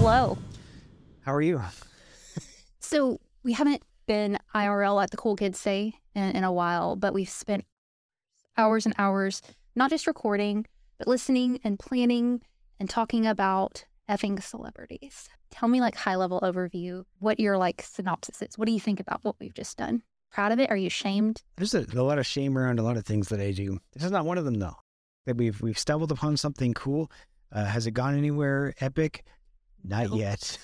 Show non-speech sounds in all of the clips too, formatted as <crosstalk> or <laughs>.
Hello. How are you? So we haven't been IRL at the Cool Kids Say in, in a while, but we've spent hours and hours not just recording, but listening and planning and talking about effing celebrities. Tell me like high level overview, what your like synopsis is. What do you think about what we've just done? Proud of it? Are you shamed? There's a, a lot of shame around a lot of things that I do. This is not one of them though. That we've we've stumbled upon something cool. Uh, has it gone anywhere epic? Not No. yet.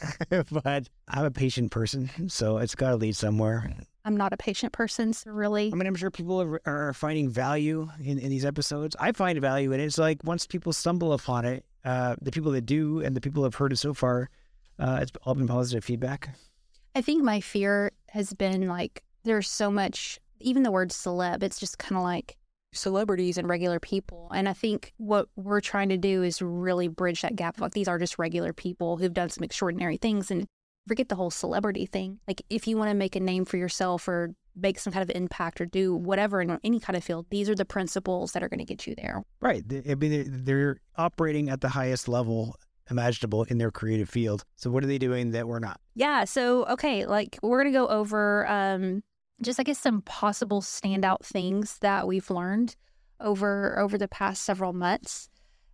<laughs> but I'm a patient person, so it's got to lead somewhere. I'm not a patient person, so really I mean, I'm sure people are, are finding value in, in these episodes. I find value in it. It's like once people stumble upon it, uh, the people that do and the people have heard it so far, uh, it's all been positive feedback. I think my fear has been like there's so much, even the word celeb, it's just kind of like celebrities and regular people. And I think what we're trying to do is really bridge that gap. Like these are just regular people who've done some extraordinary things and forget the whole celebrity thing. Like if you want to make a name for yourself or make some kind of impact or do whatever in any kind of field, these are the principles that are going to get you there. Right. I mean, they're, they're operating at the highest level imaginable in their creative field. So what are they doing that we're not? Yeah. So, okay, like we're going to go over um, just, I guess, some possible standout things that we've learned over over the past several months.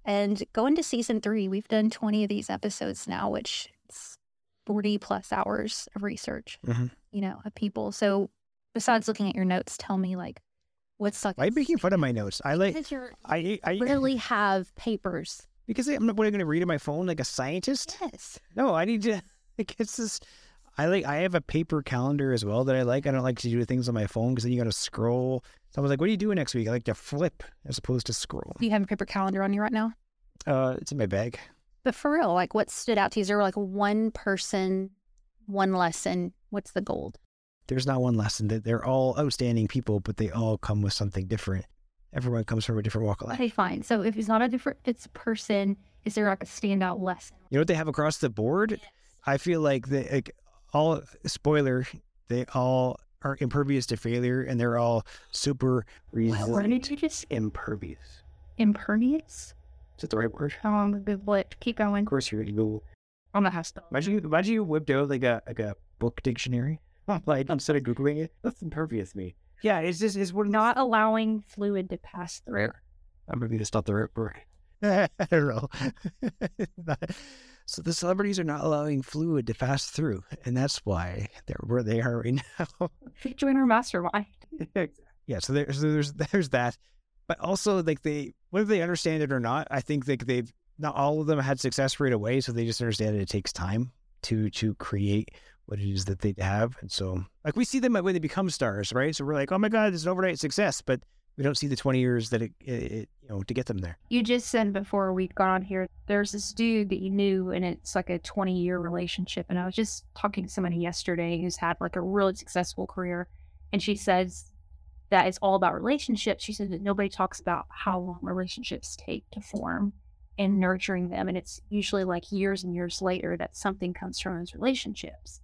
And going to season three. We've done 20 of these episodes now, which is 40 plus hours of research, Mhm. you know, of people. So, besides looking at your notes, tell me, like, what's. Why are making fun of my notes? I like, I, I, rarely have papers. because I'm not what, I'm going to read on my phone like a scientist. Yes. No, I need to, <laughs> like, it's this, I like, I have a paper calendar as well that I like. I don't like to do things on my phone because then you got to scroll. So I was like, what are you doing next week? I like to flip as opposed to scroll. Do you have a paper calendar on you right now? Uh, it's in my bag. But for real, like what stood out to you? Is there like one person, one lesson? What's the gold? There's not one lesson that they're all outstanding people, but they all come with something different. Everyone comes from a different walk of life. Okay, fine. So if it's not a different, it's a person. Is there like a standout lesson? You know what they have across the board? I feel like they like all spoiler, they all are impervious to failure and they're all super resilient. did you just Impervious. impervious? Is that the right word? How long Google it? Keep going. Of course you're gonna go I'm gonna have to. imagine you imagine you whipped out like a like a book dictionary. <laughs> Like instead of Googling it. <laughs> That's impervious me. Yeah, it's just it's what Not allowing fluid to pass through. I'm maybe that's not the right <laughs> word. I don't know. So the celebrities are not allowing fluid to pass through, and that's why they're where they are right <laughs> now. Join our mastermind. yeah, so there's there's <laughs> there's that, but also like they whether they understand it or not, I think like they've not all of them had success right away, so they just understand that it takes time to to create what it is that they have, and so like we see them when they become stars, right? So we're like, oh my god, it's an overnight success, but we don't see the 20 years that it, it, you know to get them there. You just said before we got on here, there's this dude that you knew, and it's like a 20 year relationship. And I was just talking to somebody yesterday who's had like a really successful career, and she says that it's all about relationships. She said that nobody talks about how long relationships take to form and nurturing them. And it's usually like years and years later that something comes from those relationships.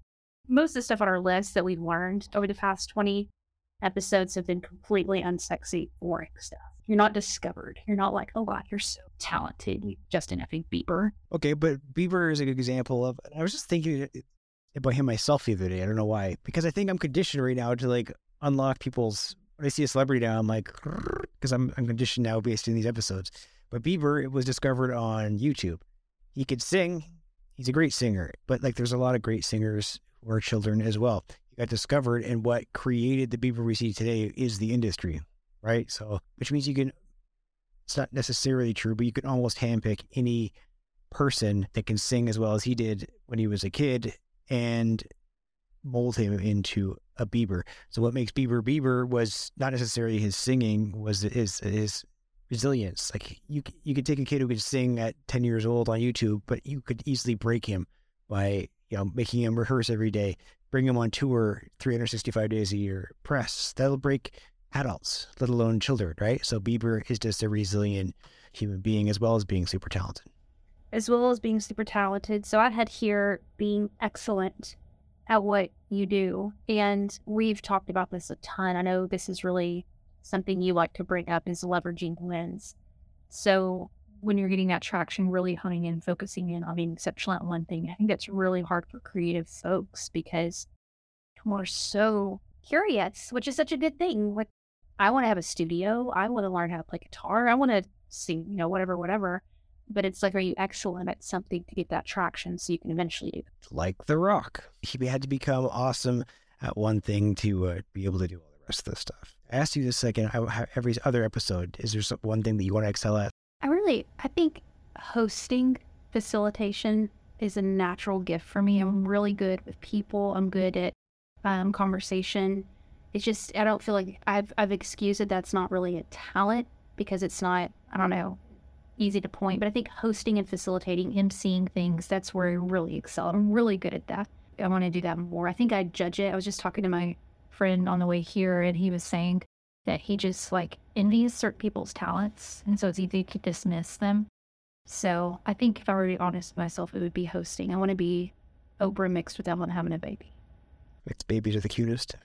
Most of the stuff on our list that we've learned over the past 20 episodes have been completely unsexy, boring stuff. You're not discovered. You're not like, oh God, you're so talented, you Justin effing Bieber. Okay, but Bieber is a good example of. I was just thinking about him myself the other day. I don't know why, because I think I'm conditioned right now to like unlock people's. When I see a celebrity now, I'm like, because I'm I'm conditioned now based on these episodes. But Bieber, it was discovered on YouTube. He could sing. He's a great singer, but like, there's a lot of great singers who are children as well. Got discovered, and what created the Bieber we see today is the industry, right? So, which means you can. It's not necessarily true, but you can almost handpick any person that can sing as well as he did when he was a kid and mold him into a Bieber. So what makes Bieber Bieber was not necessarily his singing, was his his resilience. Like you you could take a kid who could sing at 10 years old on YouTube, but you could easily break him by, you know, making him rehearse every day, bring him on tour 365 days a year, press. That'll break adults, let alone children, right? So Bieber is just a resilient human being as well as being super talented. as well as being super talented. So I had here being excellent at what you do. And we've talked about this a ton. I know this is really something you like to bring up is leveraging wins. So when you're getting that traction, really honing in, focusing in on being exceptional at one thing. I think that's really hard for creative folks because we're so curious, which is such a good thing. Like, I want to have a studio. I want to learn how to play guitar. I want to sing, you know, whatever, whatever. But it's like, are you excellent at something to get that traction so you can eventually do it? Like The Rock. He had to become awesome at one thing to uh, be able to do all the rest of the stuff. I asked you this second, every other episode, is there some, one thing that you want to excel at? I really, I think hosting facilitation is a natural gift for me. I'm really good with people. I'm good at um, conversation. It's just I don't feel like I've I've excused that that's not really a talent because it's not I don't know easy to point. But I think hosting and facilitating, emceeing things, that's where I really excel. I'm really good at that. I want to do that more. I think I judge it. I was just talking to my friend on the way here, and he was saying that he just like envies certain people's talents. And so it's easy to dismiss them. So I think if I were to be honest with myself, it would be hosting. I want to be Oprah mixed with Ellen having a baby. Mixed babies are the cutest.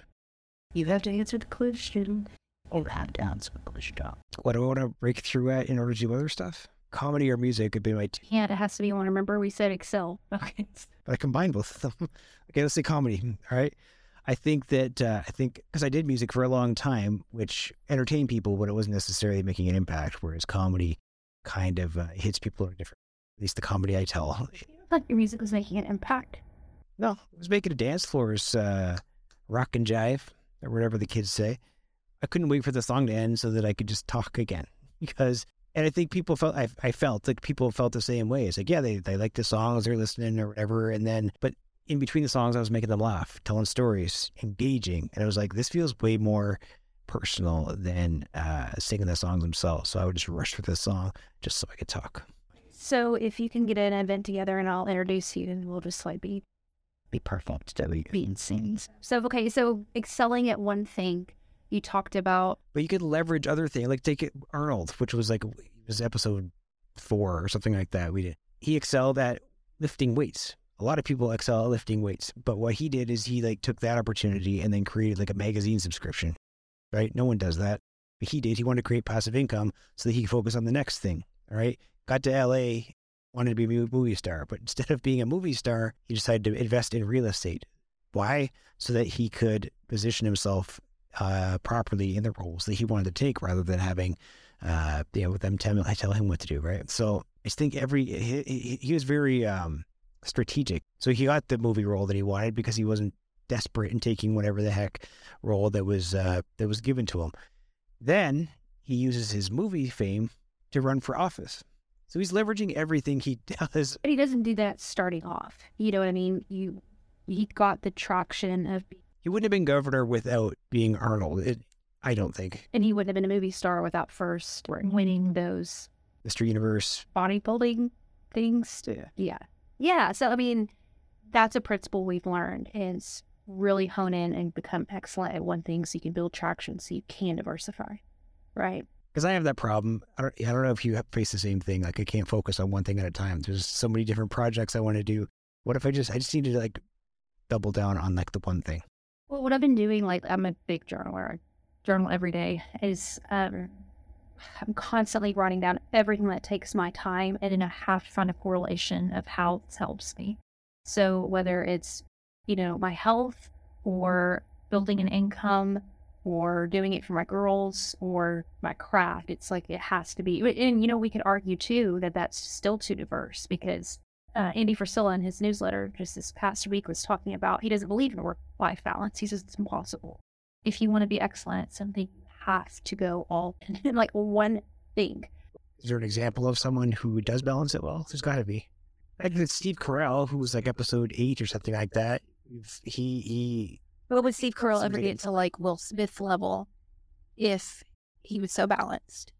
You have to answer the question. Or have to answer the question. What do I want to break through at in order to do other stuff? Comedy or music could be my. T- yeah, it has to be one. Remember, we said Excel. <laughs> Okay. I combined both of them. <laughs> okay, let's say comedy. All right. I think that uh, I think because I did music for a long time, which entertained people, but it wasn't necessarily making an impact. Whereas comedy kind of uh, hits people in a different. At least the comedy I tell. Thought your music was making an impact. No, it was making a dance floors uh, rock and jive or whatever the kids say. I couldn't wait for the song to end so that I could just talk again <laughs> because. And I think people felt I, I felt like people felt the same way. It's like, yeah, they, they like the songs, they're listening or whatever. And then, but in between the songs, I was making them laugh, telling stories, engaging. And I was like, this feels way more personal than uh, singing the songs themselves. So I would just rush for the song just so I could talk. So if you can get an event together and I'll introduce you and we'll just like be be perfect to be insane. So okay, so excelling at one thing you talked about. But you could leverage other things. Like take it Arnold, which was like was episode four or something like that. We did. He excelled at lifting weights a lot of people excel at lifting weights, but what he did is he like took that opportunity and then created like a magazine subscription, right? No one does that. But he did. He wanted to create passive income so that he could focus on the next thing. All right. Got to LA, wanted to be a movie star, but instead of being a movie star, he decided to invest in real estate. Why? So that he could position himself uh, properly in the roles that he wanted to take rather than having, uh, you know, them tell, him what to do. Right. So I think every, he, he was very, um, strategic. So he got the movie role that he wanted because he wasn't desperate in taking whatever the heck role that was uh, that was given to him. Then he uses his movie fame to run for office. So he's leveraging everything he <laughs> does. But he doesn't do that starting off. You know what I mean? You he got the traction of. He wouldn't have been governor without being Arnold. It, I don't think. And he wouldn't have been a movie star without first winning those Mr. Universe bodybuilding things. Yeah. Yeah. Yeah. So, I mean, that's a principle we've learned is really hone in and become excellent at one thing so you can build traction so you can diversify. Right. Because I have that problem. I don't, I don't know if you face the same thing. Like I can't focus on one thing at a time. There's so many different projects I want to do. What if I just, I just need to like double down on like the one thing? Well, what I've been doing, like I'm a big journaler. I journal every day is um, I'm constantly writing down everything that takes my time and then I have to find a correlation of how this helps me. So whether it's, you know, my health or building an income or doing it for my girls or my craft, it's like it has to be. And, you know, we could argue too that that's still too diverse because uh, Andy Frisella in his newsletter just this past week was talking about he doesn't believe in work life balance. He says it's impossible. If you want to be excellent at something, have to go all in <laughs> like one thing. Is there an example of someone who does balance it well? There's got to be. Like it's Steve Carell, who was like episode eight or something like that. He he. What would Steve Carell ever get to like Will Smith level if he was so balanced?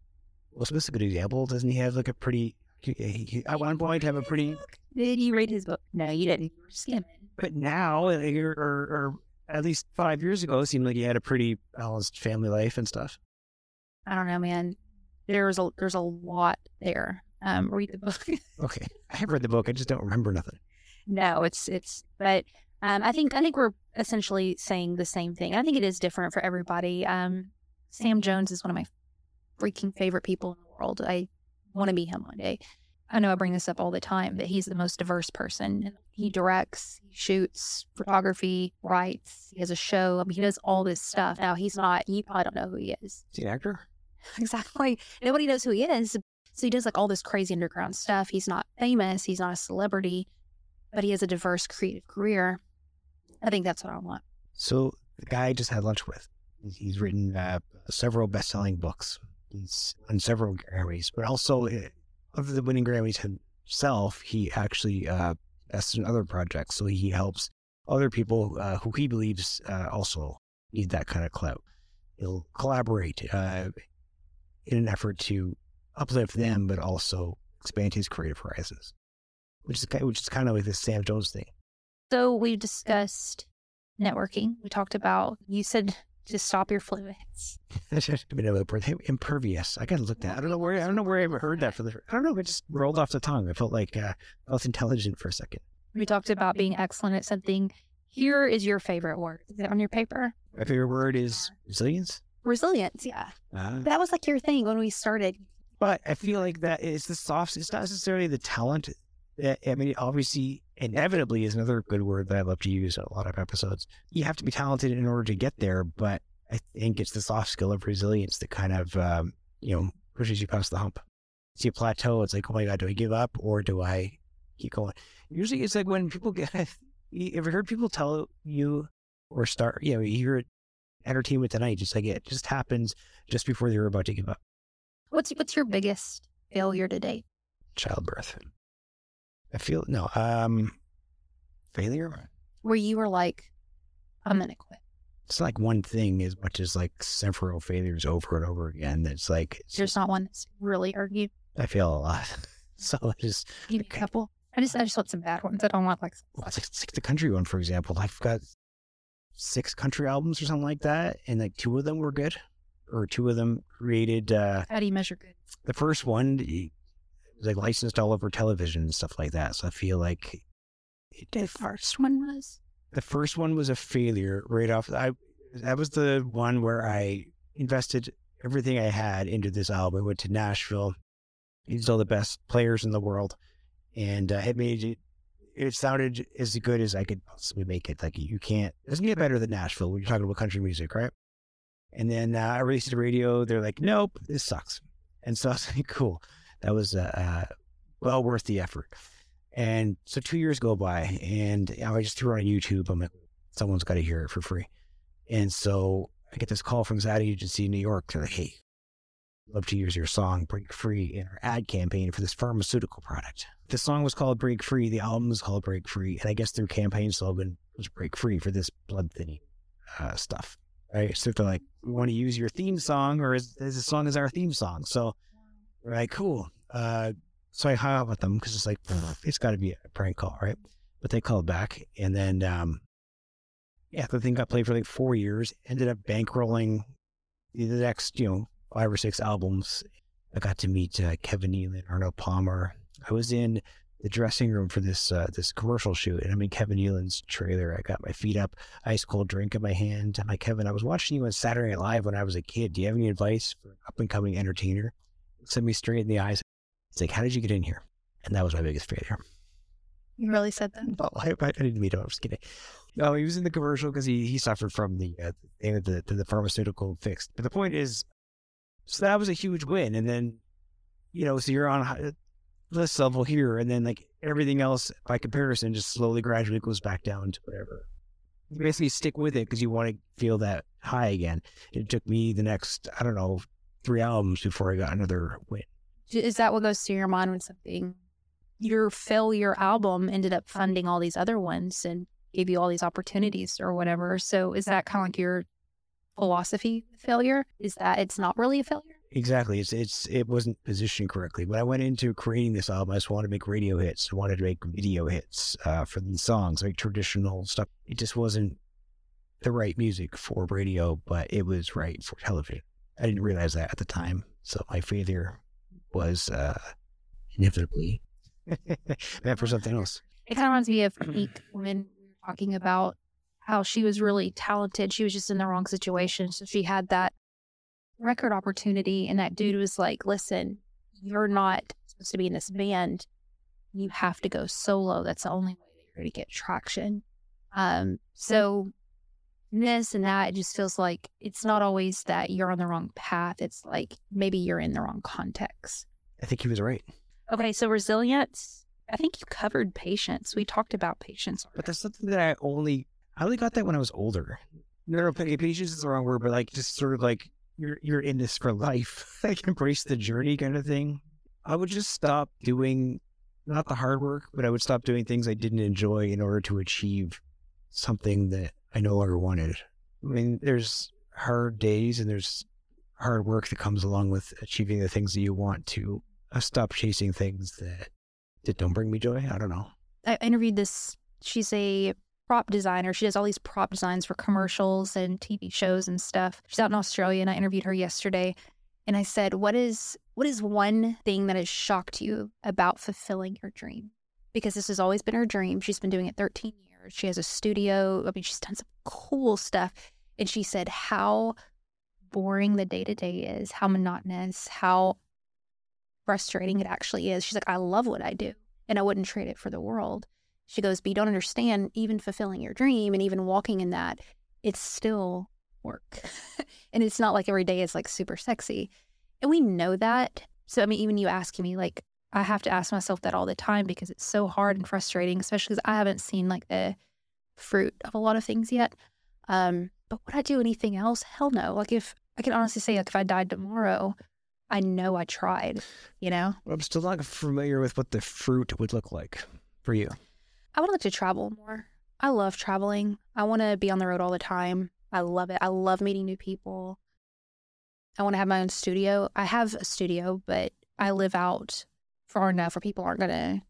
Will Smith's a good example. Doesn't he have like a pretty? He, he, at one point, have a pretty. Did you read his book? No, you didn't. You were skimming. But now, uh, or, or, or at least five years ago, it seemed like he had a pretty balanced family life and stuff. I don't know, man. There's a there's a lot there. Um, read the book. <laughs> okay, I have read the book. I just don't remember nothing. No, it's it's. But um, I think I think we're essentially saying the same thing. I think it is different for everybody. Um, Sam Jones is one of my freaking favorite people in the world. I want to be him one day. I know I bring this up all the time, but he's the most diverse person. He directs, he shoots photography, writes, he has a show. I mean, he does all this stuff. Now, he's not, you probably don't know who he is. Is he an actor? <laughs> Exactly. Nobody knows who he is. So he does like all this crazy underground stuff. He's not famous, he's not a celebrity, but he has a diverse creative career. I think that's what I want. So the guy I just had lunch with, he's written uh, several best-selling books. He's won several Grammys, but also of the winning Grammys himself, he actually uh, invests in other projects. So he helps other people uh, who he believes uh, also need that kind of clout. He'll collaborate uh, in an effort to uplift them, but also expand his creative horizons, which is which is kind of like this Sam Jones thing. So we discussed networking. We talked about you said to stop your fluids. <laughs> impervious. I gotta look that. I don't know where I don't know where I ever heard that for the. I don't know. It just rolled off the tongue. I felt like uh, I was intelligent for a second. We talked about being excellent at something. Here is your favorite word. Is it on your paper? My favorite word is resilience. Resilience, yeah. Uh, that was like your thing when we started. But I feel like that is the soft. It's not necessarily the talent. I mean, obviously, inevitably is another good word that I love to use in a lot of episodes. You have to be talented in order to get there, but I think it's the soft skill of resilience that kind of, um, you know, pushes you past the hump. See a plateau, it's like, oh my God, do I give up or do I keep going? Usually it's like when people get, <laughs> you ever heard people tell you or start, you know, you hear entertainment tonight, just like it just happens just before they're about to give up. What's, what's your biggest failure to date? Childbirth. I feel, no, um, failure. Where you were like, I'm going to quit it's like one thing as much as like several failures over and over again. That's like it's, there's not one that's really hurt you. I feel a lot. <laughs> So I just give me a couple. I just I just want some bad ones. I don't want like well, it's like, it's like the country one, for example. I've got six country albums or something like that, and like two of them were good, or two of them created. uh How do you measure good? The first one like licensed all over television and stuff like that. So I feel like it, the first one was the first one was a failure right off. I that was the one where I invested everything I had into this album. I went to Nashville, used all the best players in the world, and uh, it made it. It sounded as good as I could possibly make it. Like you can't, it doesn't get better than Nashville when you're talking about country music, right? And then uh, I released the radio. They're like, nope, this sucks. And so I was <laughs> like, cool. That was uh, uh well worth the effort. And so two years go by, and I just threw it on YouTube. I'm like, someone's got to hear it for free. And so I get this call from this ad agency in New York. They're like, hey, love to use your song Break Free in our ad campaign for this pharmaceutical product. The song was called Break Free. The album was called Break Free. And I guess their campaign slogan was Break Free for this blood thinning uh, stuff. Right. So they're like, we want to use your theme song or is, is the song as our theme song? So we're cool. Uh, so I hung up with them because it's like, it's got to be a prank call, right? But they called back and then um, yeah, the thing got played for like four years, ended up bankrolling the next, you know, five or six albums. I got to meet uh, Kevin Nealon, Arnold Palmer. I was in the dressing room for this uh, this commercial shoot, and I'm in Kevin Nealon's trailer. I got my feet up, ice cold drink in my hand. I'm like, Kevin, I was watching you on Saturday Night Live when I was a kid. Do you have any advice for an up and coming entertainer? Send me straight in the eyes. It's like, how did you get in here? And that was my biggest failure. You really said that? Oh, I, I didn't mean to. I'm just kidding. No, he was in the commercial because he, he suffered from the uh, the, the, the pharmaceutical fix. But the point is, so that was a huge win. And then, you know, so you're on this level here, and then like everything else by comparison just slowly, gradually goes back down to whatever. You basically stick with it because you want to feel that high again. It took me the next, I don't know, three albums before I got another win. Is that what goes through your mind when something, your failure album ended up funding all these other ones and gave you all these opportunities or whatever. So is that kind of like your philosophy failure? Is that it's not really a failure? Exactly. It's it's it wasn't positioned correctly. When I went into creating this album, I just wanted to make radio hits. I wanted to make video hits uh, for these songs, like traditional stuff. It just wasn't the right music for radio, but it was right for television. I didn't realize that at the time. So my failure was uh, inevitably <laughs> meant for something else. It kind of reminds me of Peak when talking about how she was really talented. She was just in the wrong situation. So she had that record opportunity, and that dude was like, listen, you're not supposed to be in this band. You have to go solo. That's the only way that you're going to get traction. Um, so this and that, it just feels like it's not always that you're on the wrong path. It's like maybe you're in the wrong context. I think he was right. Okay, so resilience. I think you covered patience. We talked about patience. Already. But that's something that I only I only got that when I was older. No, no, patience is the wrong word, but like just sort of like you're you're in this for life. <laughs> like embrace the journey kind of thing. I would just stop doing not the hard work, but I would stop doing things I didn't enjoy in order to achieve something that I no longer wanted. I mean, there's hard days and there's hard work that comes along with achieving the things that you want to. I stop chasing things that that don't bring me joy. I don't know. I interviewed this. She's a prop designer. She does all these prop designs for commercials and TV shows and stuff. She's out in Australia, and I interviewed her yesterday. And I said, "What is what is one thing that has shocked you about fulfilling your dream?" Because this has always been her dream. She's been doing it 13 years. She has a studio. I mean, she's done some cool stuff. And she said how boring the day to day is, how monotonous, how frustrating it actually is. She's like, I love what I do and I wouldn't trade it for the world. She goes, But you don't understand, even fulfilling your dream and even walking in that, it's still work. <laughs> and it's not like every day is like super sexy. And we know that. So, I mean, even you asking me, like, I have to ask myself that all the time because it's so hard and frustrating, especially because I haven't seen like the fruit of a lot of things yet. Um, but would I do anything else? Hell no. Like, if I can honestly say, like, if I died tomorrow, I know I tried, you know? I'm still not familiar with what the fruit would look like for you. I would like to travel more. I love traveling. I want to be on the road all the time. I love it. I love meeting new people. I want to have my own studio. I have a studio, but I live out far enough where people aren't going to,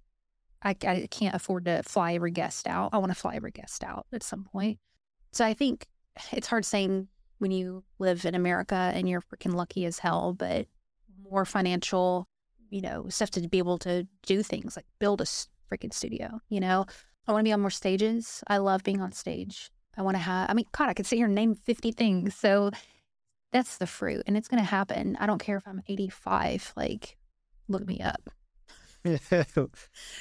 I, I can't afford to fly every guest out. I want to fly every guest out at some point. So I think it's hard saying when you live in America and you're freaking lucky as hell, but more financial, you know, stuff to be able to do things like build a freaking studio, you know? I want to be on more stages. I love being on stage. I want to have, I mean, God, I could sit here and name 50 things. So that's the fruit and it's going to happen. I don't care if I'm 85, like, look me up. <laughs>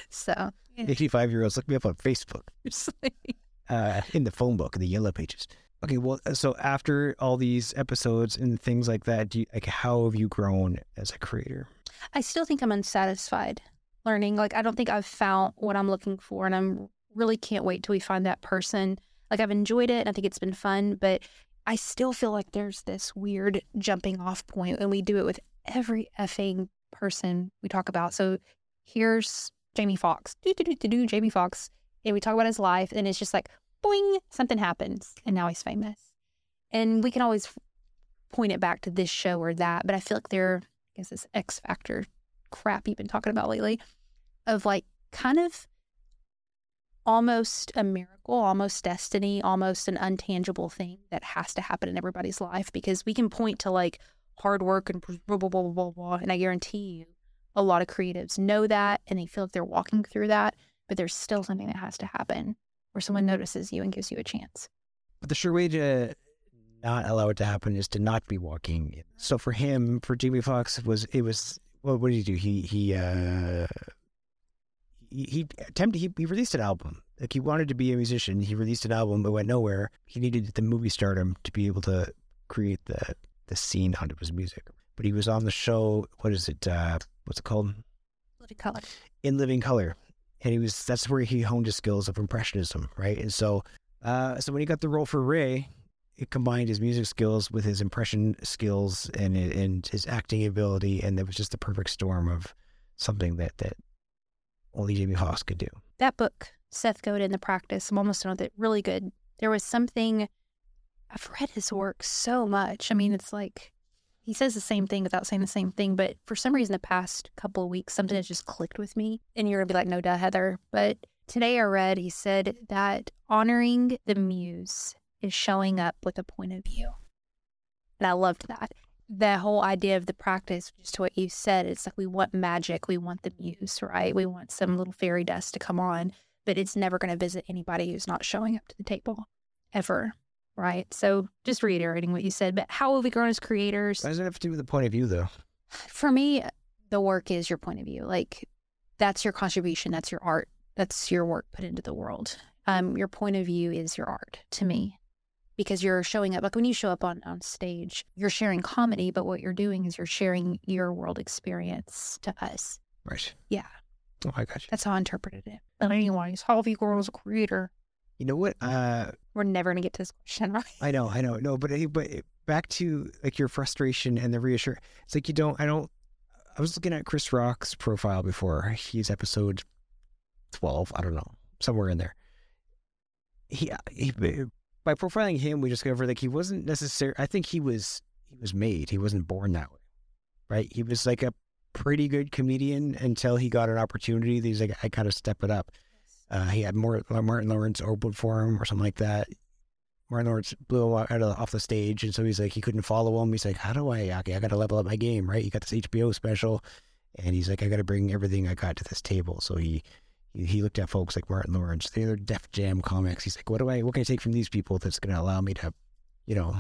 so, 85 year olds, look me up on Facebook. <laughs> uh, in the phone book, in the yellow pages. Okay, well, uh, so after all these episodes and things like that, do you, like how have you grown as a creator? I still think I'm unsatisfied learning. Like I don't think I've found what I'm looking for, and I'm really can't wait till we find that person. Like I've enjoyed it, and I think it's been fun, but I still feel like there's this weird jumping off point, and we do it with every effing person we talk about. So here's Jamie Foxx, do do do do do Jamie Foxx, and we talk about his life, and it's just like boing, something happens, and now he's famous. And we can always point it back to this show or that, but I feel like there, I guess this X Factor crap you've been talking about lately, of like kind of almost a miracle, almost destiny, almost an untangible thing that has to happen in everybody's life because we can point to like hard work and blah, blah, blah, blah, blah. And I guarantee you, a lot of creatives know that and they feel like they're walking through that, but there's still something that has to happen where someone notices you and gives you a chance. But the sure way to not allow it to happen is to not be walking. So for him, for Jamie Foxx, was it was well, what did he do? He he uh he, he attempted he, he released an album. Like he wanted to be a musician. He released an album, but went nowhere. He needed the movie stardom to be able to create the the scene onto his music. But he was on the show. What is it? Uh, what's it called? Living Color. In Living Color, and he was that's where he honed his skills of impressionism, right? And so, uh, so when he got the role for Ray, it combined his music skills with his impression skills and and his acting ability, and it was just the perfect storm of something that that only Jamie Foxx could do. That book, Seth Godin, The Practice, I'm almost done with it. Really good. There was something. I've read his work so much. I mean, it's like he says the same thing without saying the same thing. But for some reason, the past couple of weeks, something has just clicked with me. And you're going to be like, no, duh, Heather. But today I read, he said that honoring the muse is showing up with a point of view. And I loved that. The whole idea of the practice, just to what you said, it's like we want magic. We want the muse, right? We want some little fairy dust to come on, but it's never going to visit anybody who's not showing up to the table ever right? So just reiterating what you said, but how have we grown as creators? Why does it have to do with the point of view, though? For me, the work is your point of view. Like that's your contribution, that's your art, that's your work put into the world. Um, your point of view is your art to me because you're showing up like when you show up on, on stage, you're sharing comedy, but what you're doing is you're sharing your world experience to us. Right. Yeah. Oh, I got you. That's how I interpreted it. But anyways, how have you grown as a creator? You know what? Uh, We're never gonna get to this question, <laughs> right? I know, I know, no, but but eh, back to like your frustration and the reassurance. It's like you don't. I don't. I was looking at Chris Rock's profile before. He's episode twelve. I don't know, somewhere in there. He, uh, he eh, by profiling him, we discovered like he wasn't necessary. I think he was he was made. He wasn't born that way, right? He was like a pretty good comedian until he got an opportunity. He's like, I gotta step it up. Uh, he had more Martin Lawrence open for him or something like that. Martin Lawrence blew out of, off the stage, and so he's like, he couldn't follow him. He's like, how do I? Okay, I got to level up my game, right? You got this HBO special, and he's like, I got to bring everything I got to this table. So he, he, looked at folks like Martin Lawrence, the other Def Jam comics. He's like, what do I? What can I take from these people that's going to allow me to, you know,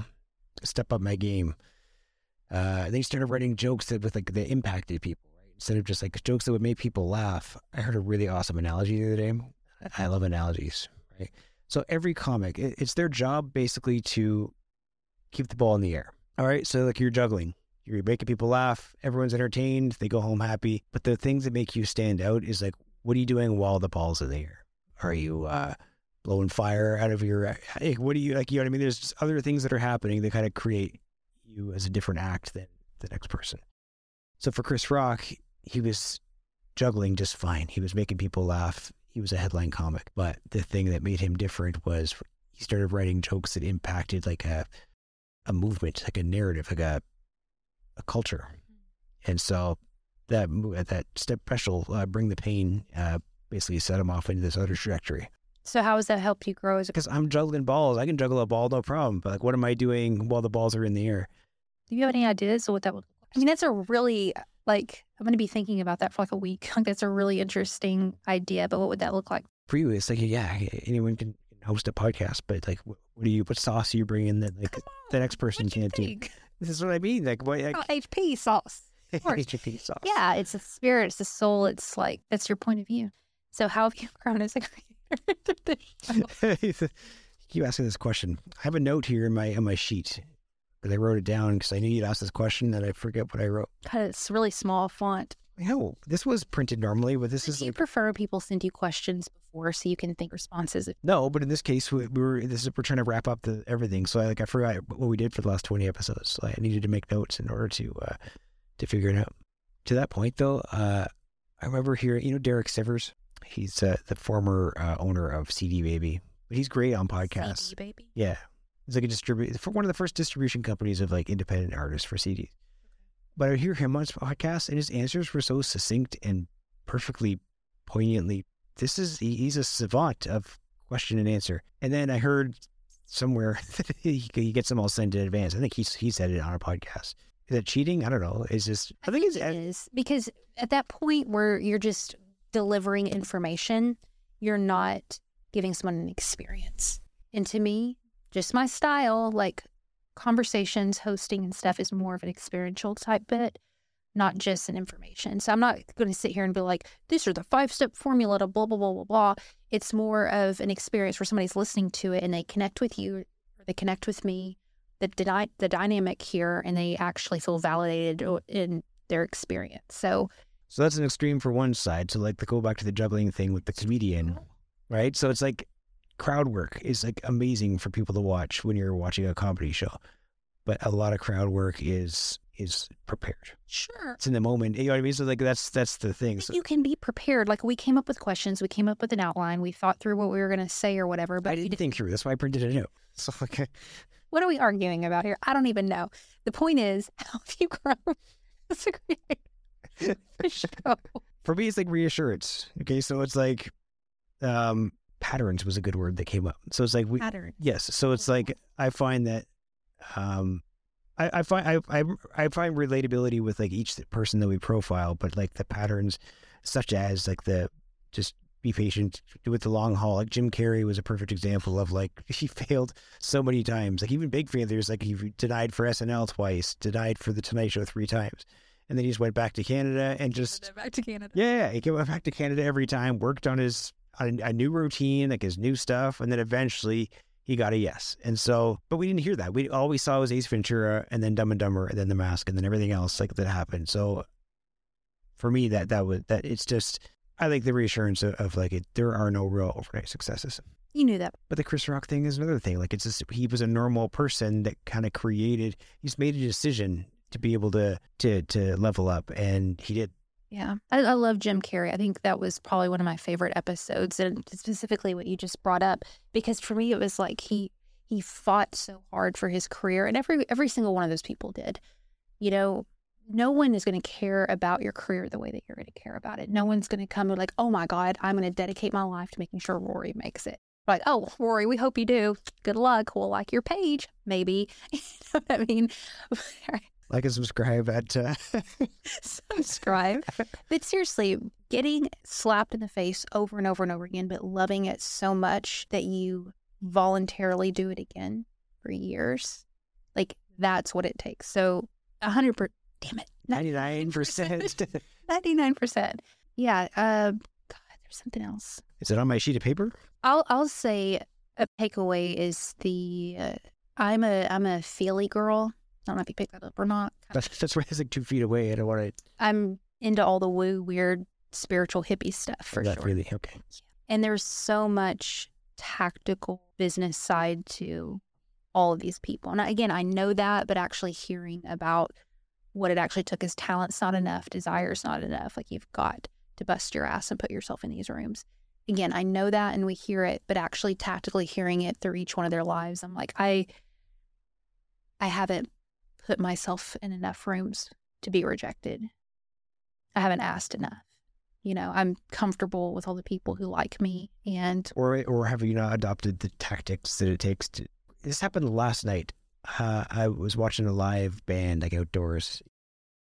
step up my game? Uh, then he started writing jokes that with like that impacted people, right? Instead of just like jokes that would make people laugh. I heard a really awesome analogy the other day. I love analogies, right? So every comic, it's their job basically to keep the ball in the air. All right. So like you're juggling, you're making people laugh, everyone's entertained, they go home happy. But the things that make you stand out is like, what are you doing while the ball's in the air? Are you uh, blowing fire out of your? Hey, what do you like? You know what I mean? There's other things that are happening that kind of create you as a different act than the next person. So for Chris Rock, he was juggling just fine. He was making people laugh he was a headline comic. But the thing that made him different was he started writing jokes that impacted like a a movement, like a narrative, like a a culture. And so that that step special, uh, bring the pain, uh, basically set him off into this other trajectory. So how has that helped you grow as? Because I'm juggling balls. I can juggle a ball, no problem. But like, what am I doing while the balls are in the air? Do you have any ideas of what that would? I mean, that's a really like, I'm going to be thinking about that for like a week. <laughs> Like, that's a really interesting idea, but what would that look like? For you, it's like, yeah, anyone can host a podcast, but like, what, what do you, what sauce are you bringing that like the next person can't do? <laughs> This is what I mean. Like, what? Like, oh, HP sauce. HP <laughs> sauce. Yeah, it's a spirit, it's a soul. It's like, that's your point of view. So, how have you grown as a creator? keep asking this question. I have a note here in my in my sheet but I wrote it down because I knew you'd ask this question that I forget what I wrote. it's really small font. No, this was printed normally, but this Do is you like. prefer people send you questions before so you can think responses? No, but in this case, we, we were this is we're trying to wrap up the everything. So I like I forgot what we did for the last twenty episodes. So I needed to make notes in order to uh, to figure it out. To that point, though, uh, I remember hearing you know Derek Sivers. He's uh, the former uh, owner of CD Baby, but he's great on podcasts. CD Baby. Yeah, He's like a distributor for one of the first distribution companies of like independent artists for CDs. But I hear him on his podcast, and his answers were so succinct and perfectly poignantly. This is he, he's a savant of question and answer. And then I heard somewhere <laughs> he, he gets them all sent in advance. I think he's he said it on a podcast. Is that cheating? I don't know. Is just I, I think, think it is because at that point where you're just delivering information, you're not giving someone an experience. And to me, just my style. Like conversations, hosting, and stuff is more of an experiential type bit, not just an information. So I'm not going to sit here and be like, these are the five step formula to blah, blah, blah, blah, blah. It's more of an experience where somebody's listening to it and they connect with you or they connect with me. The, di- the dynamic here, and they actually feel validated in their experience. So, so that's an extreme for one side. So, like, the go back to the juggling thing with the comedian, oh. right? So it's like crowd work is like amazing for people to watch when you're watching a comedy show. But a lot of crowd work is is prepared. Sure. It's in the moment. You know what I mean? So like that's that's the thing. So, you can be prepared. Like we came up with questions, we came up with an outline, we thought through what we were gonna say or whatever. But I didn't think through. That's why I printed it out. <laughs> So okay. What are we arguing about here? I don't even know. The point is, <laughs> how have you grown <laughs> as a creator? For me, it's like reassurance. Okay, so it's like, um, patterns was a good word that came up. So it's like we pattern. Yes. So it's like I find that um I, I find I, I I find relatability with like each person that we profile, but like the patterns such as like the just be patient with the long haul. Like Jim Carrey was a perfect example of like <laughs> he failed so many times. Like even big fan, failures, like he denied for SNL twice, denied for the Tonight Show three times. and then he just went back to Canada and just back to Canada. Yeah, he went back to Canada every time, worked on his a, a new routine, like his new stuff, and then eventually he got a yes. And so, but we didn't hear that. We all we saw was Ace Ventura, and then Dumb and Dumber, and then The Mask, and then everything else like that happened. So, for me, that that was that. It's just I like the reassurance of, of like it. There are no real overnight successes. You knew that. But the Chris Rock thing is another thing. Like it's just he was a normal person that kind of created. He's made a decision to be able to to to level up, and he did. Yeah, I, I love Jim Carrey. I think that was probably one of my favorite episodes, and specifically what you just brought up, because for me it was like he he fought so hard for his career, and every every single one of those people did. You know, no one is going to care about your career the way that you're going to care about it. No one's going to come and like, oh my God, I'm going to dedicate my life to making sure Rory makes it. Like, oh, Rory, we hope you do. Good luck. We'll like your page, maybe. <laughs> you know what I mean? <laughs> like and subscribe at uh... <laughs> subscribe. But seriously, getting slapped in the face over and over and over again, but loving it so much that you voluntarily do it again for years, like that's what it takes. So, a hundred percent. Damn it, ninety nine <laughs> percent. Ninety nine percent. Yeah. Uh, God, there's something else. Is it on my sheet of paper? I'll I'll say a takeaway is the uh, I'm a I'm a feely girl don't know if you picked that up or not. <laughs> That's, that's where it's like two feet away. I don't want to. I'm into all the woo, weird, spiritual hippie stuff for that sure. Really okay. And there's so much tactical business side to all of these people. And again, I know that, but actually hearing about what it actually took is talent's not enough, desire's not enough. Like you've got to bust your ass and put yourself in these rooms. Again, I know that and we hear it, but actually tactically hearing it through each one of their lives, I'm like, I I haven't put myself in enough rooms to be rejected. I haven't asked enough. You know, I'm comfortable with all the people who like me and or or have you not adopted the tactics that it takes to this happened last night. Uh, I was watching a live band like outdoors,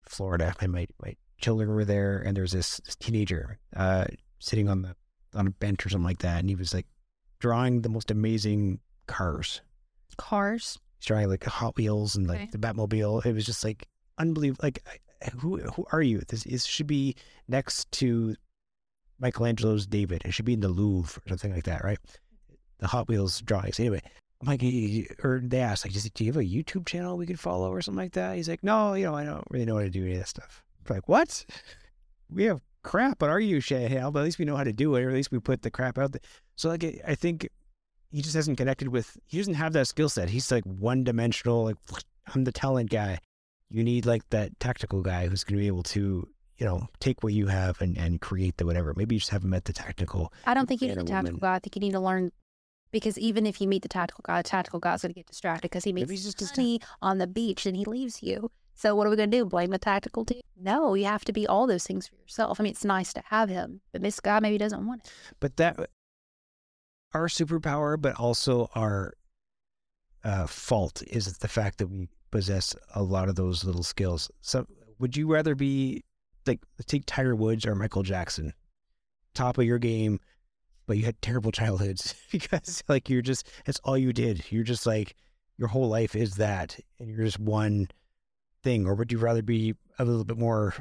Florida, and my, my children were there, and there's this, this teenager uh, sitting on the on a bench or something like that, and he was like drawing the most amazing cars. Cars. He's drawing like Hot Wheels and like okay. the Batmobile. It was just like unbelievable. Like, who who are you? This, this should be next to Michelangelo's David. It should be in the Louvre or something like that, right? The Hot Wheels drawings. Anyway, I'm like, or they asked, like, do you have a YouTube channel we could follow or something like that? He's like, no, you know, I don't really know how to do any of that stuff. I'm like, what? <laughs> We have crap on our YouTube channel, but at least we know how to do it, or at least we put the crap out there. So, like, I think he just hasn't connected with he doesn't have that skill set. He's like one dimensional, like <sniffs> I'm the talent guy. You need like that tactical guy who's gonna be able to, you know, take what you have and, and create the whatever. Maybe you just haven't met the tactical. I don't think you need the tactical guy. I think you need to learn because even if you meet the tactical guy, the tactical guy's gonna get distracted because he meets just honey on the beach and he leaves you. So what are we gonna do? Blame the tactical team? No, you have to be all those things for yourself. I mean, it's nice to have him, but this guy maybe doesn't want it. But that our superpower, but also our uh, fault is the fact that we possess a lot of those little skills. So, would you rather be like take Tiger Woods or Michael Jackson, top of your game, but you had terrible childhoods <laughs> because like you're just that's all you did. You're just like your whole life is that, and you're just one thing. Or would you rather be a little bit more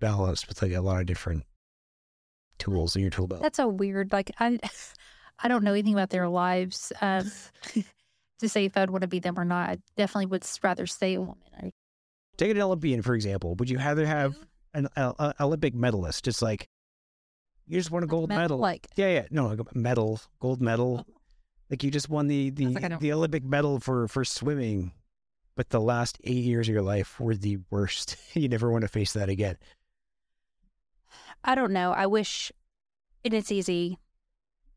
balanced with like a lot of different tools in your tool belt? That's a weird like I. <laughs> I don't know anything about their lives um, <laughs> to say if I'd want to be them or not. I definitely would rather stay a woman. I... Take an Olympian, for example. Would you rather have an a, a Olympic medalist? Just like you just won a gold medal. Like yeah, yeah, no, like a medal, gold medal. Oh. Like you just won the the, like the Olympic medal for for swimming, but the last eight years of your life were the worst. <laughs> you never want to face that again. I don't know. I wish, and it's easy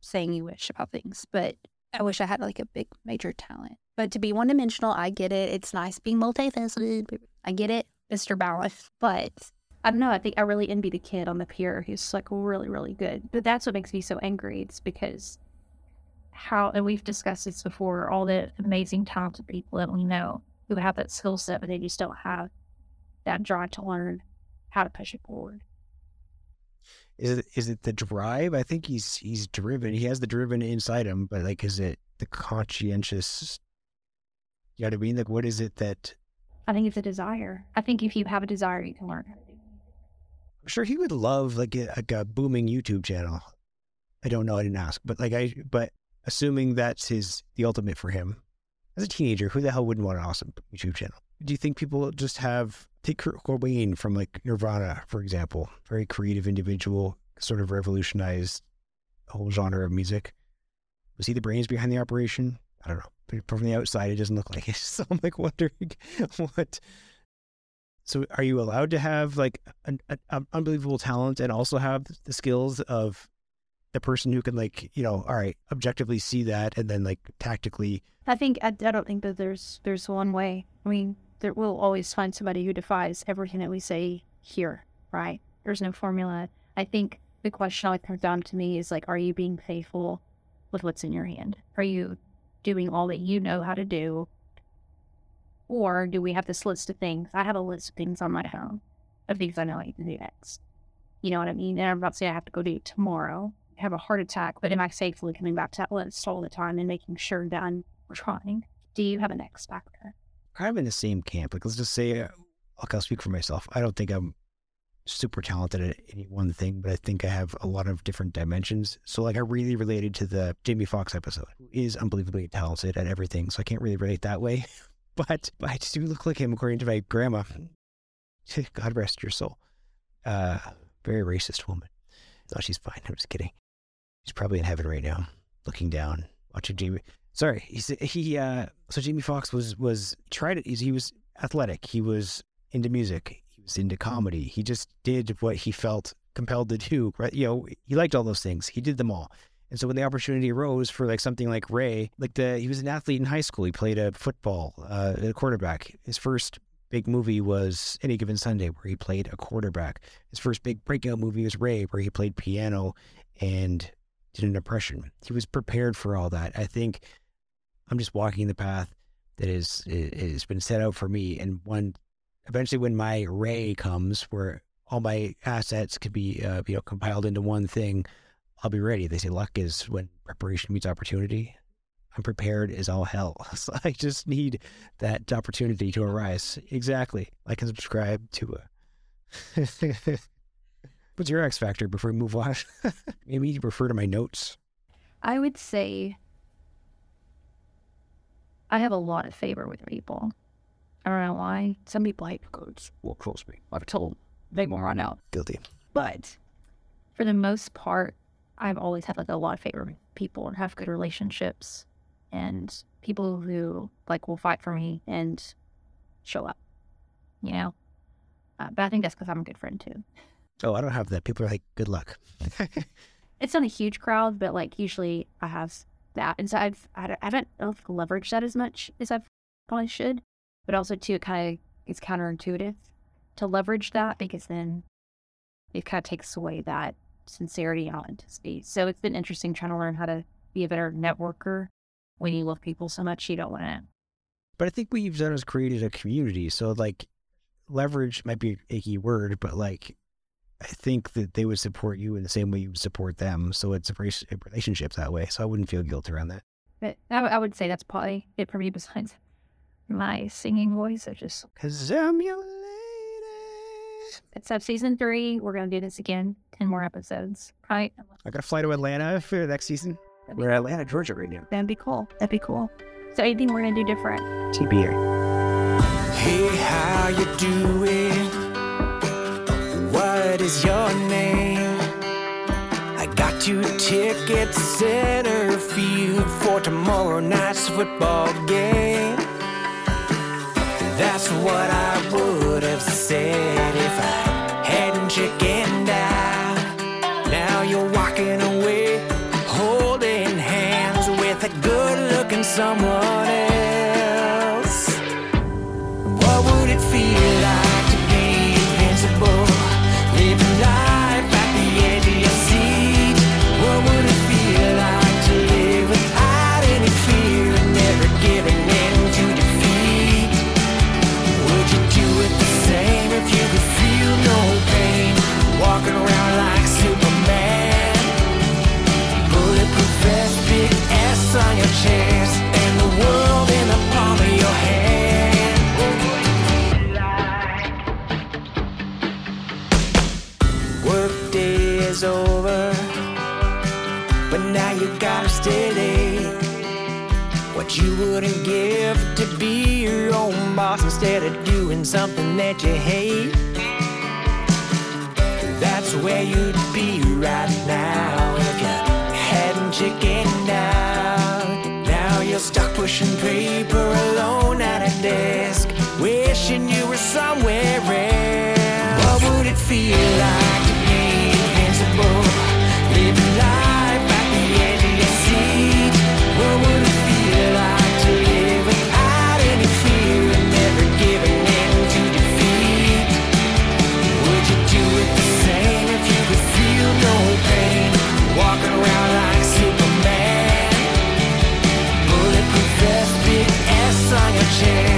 saying you wish about things, but I wish I had like a big major talent. But to be one dimensional, I get it. It's nice being multifaceted. I get it, Mr. Balance. But I don't know. I think I really envy the kid on the pier who's like really, really good. But that's what makes me so angry. It's because how, and we've discussed this before, all the amazing talented people that we know who have that skill set, but they just don't have that drive to learn how to push it forward. Is it is it the drive? I think he's he's driven. He has the driven inside him, but like, is it the conscientious? You know what I mean? Like, what is it that I think it's a desire. I think if you have a desire, you can learn how to do. I'm sure he would love like a, like a booming YouTube channel. I don't know. I didn't ask, but like I, but assuming that's his the ultimate for him as a teenager, who the hell wouldn't want an awesome YouTube channel? Do you think people just have take Kurt Cobain from like Nirvana, for example, very creative individual, sort of revolutionized a whole genre of music. Was he the brains behind the operation? I don't know. But from the outside, it doesn't look like it. <laughs> So I'm like wondering <laughs> what. So are you allowed to have like an, an unbelievable talent and also have the skills of the person who can like you know all right objectively see that and then like tactically i think i, I don't think that there's there's one way. I mean there will always find somebody who defies everything that we say here right? There's no formula. I think the question always comes down to me is like are you being faithful with what's in your hand? Are you doing all that you know how to do? Or do we have this list of things? I have a list of things on my phone of things i know i need to do next. You know what i mean? And i'm not saying i have to go do it tomorrow have a heart attack, but am I safely coming back to that all the time and making sure that I'm trying? Do you have an X factor? Of in the same camp. Like, let's just say, uh, I'll speak for myself. I don't think I'm super talented at any one thing, but I think I have a lot of different dimensions. So, like, I really related to the Jamie Foxx episode, who is unbelievably talented at everything. So, I can't really relate that way. <laughs> but, but I do look like him, according to my grandma. <laughs> God rest your soul. Uh, very racist woman. Oh, she's fine. I'm just kidding. He's probably in heaven right now, looking down, watching Jamie. Sorry, he's he. Uh, so Jamie Foxx was was tried it. He was athletic. He was into music. He was into comedy. He just did what he felt compelled to do. Right? You know, he liked all those things. He did them all. And so when the opportunity arose for like something like Ray, like the he was an athlete in high school. He played a football, uh, a quarterback. His first big movie was Any Given Sunday, where he played a quarterback. His first big breakout movie was Ray, where he played piano and did an impression. He was prepared for all that. I think I'm just walking the path that is has been set out for me. And when eventually, when my ray comes, where all my assets could be uh, you know compiled into one thing, I'll be ready. They say luck is when preparation meets opportunity. I'm prepared as all hell. <laughs> So I just need that opportunity to arise. Exactly. I can subscribe to a <laughs> What's your X factor before we move on? <laughs> Maybe you refer to my notes. I would say I have a lot of favor with people. I don't know why. Some people like codes will close me. I've told they will run out. Guilty. But for the most part, I've always had like a lot of favor with people and have good relationships and people who like will fight for me and show up. You know? Uh, but I think that's because I'm a good friend too. <laughs> Oh, I don't have that. People are like, good luck. <laughs> it's not a huge crowd, but like usually I have that. And so I've, I haven't leveraged that as much as I probably should. But also, too, it kind of is counterintuitive to leverage that because then it kind of takes away that sincerity and authenticity. So it's been interesting trying to learn how to be a better networker when you love people so much you don't want to. But I think what you've done is created a community. So, like, leverage might be a key word, but like I think that they would support you in the same way you would support them. So it's a relationship that way. So I wouldn't feel guilt around that. But I, would say that's probably it for me. Besides my singing voice, I just because I'm your lady. It's up season three. We're gonna do this again. Ten more episodes, right? Um, I gotta fly to Atlanta for next season. We're in Atlanta, Georgia, right now. That'd be cool. That'd be cool. So anything we're gonna do different? TBA. Hey, how you doing? Is your name? I got you tickets center field for tomorrow night's football game. That's what I would have said if I hadn't chickened out. Now you're walking away, holding hands with a good looking someone You wouldn't give to be your own boss instead of doing something that you hate. That's where you'd be right now if you hadn't chickened out. Now you're stuck pushing paper alone at a desk, wishing you were somewhere else. What would it feel like? change.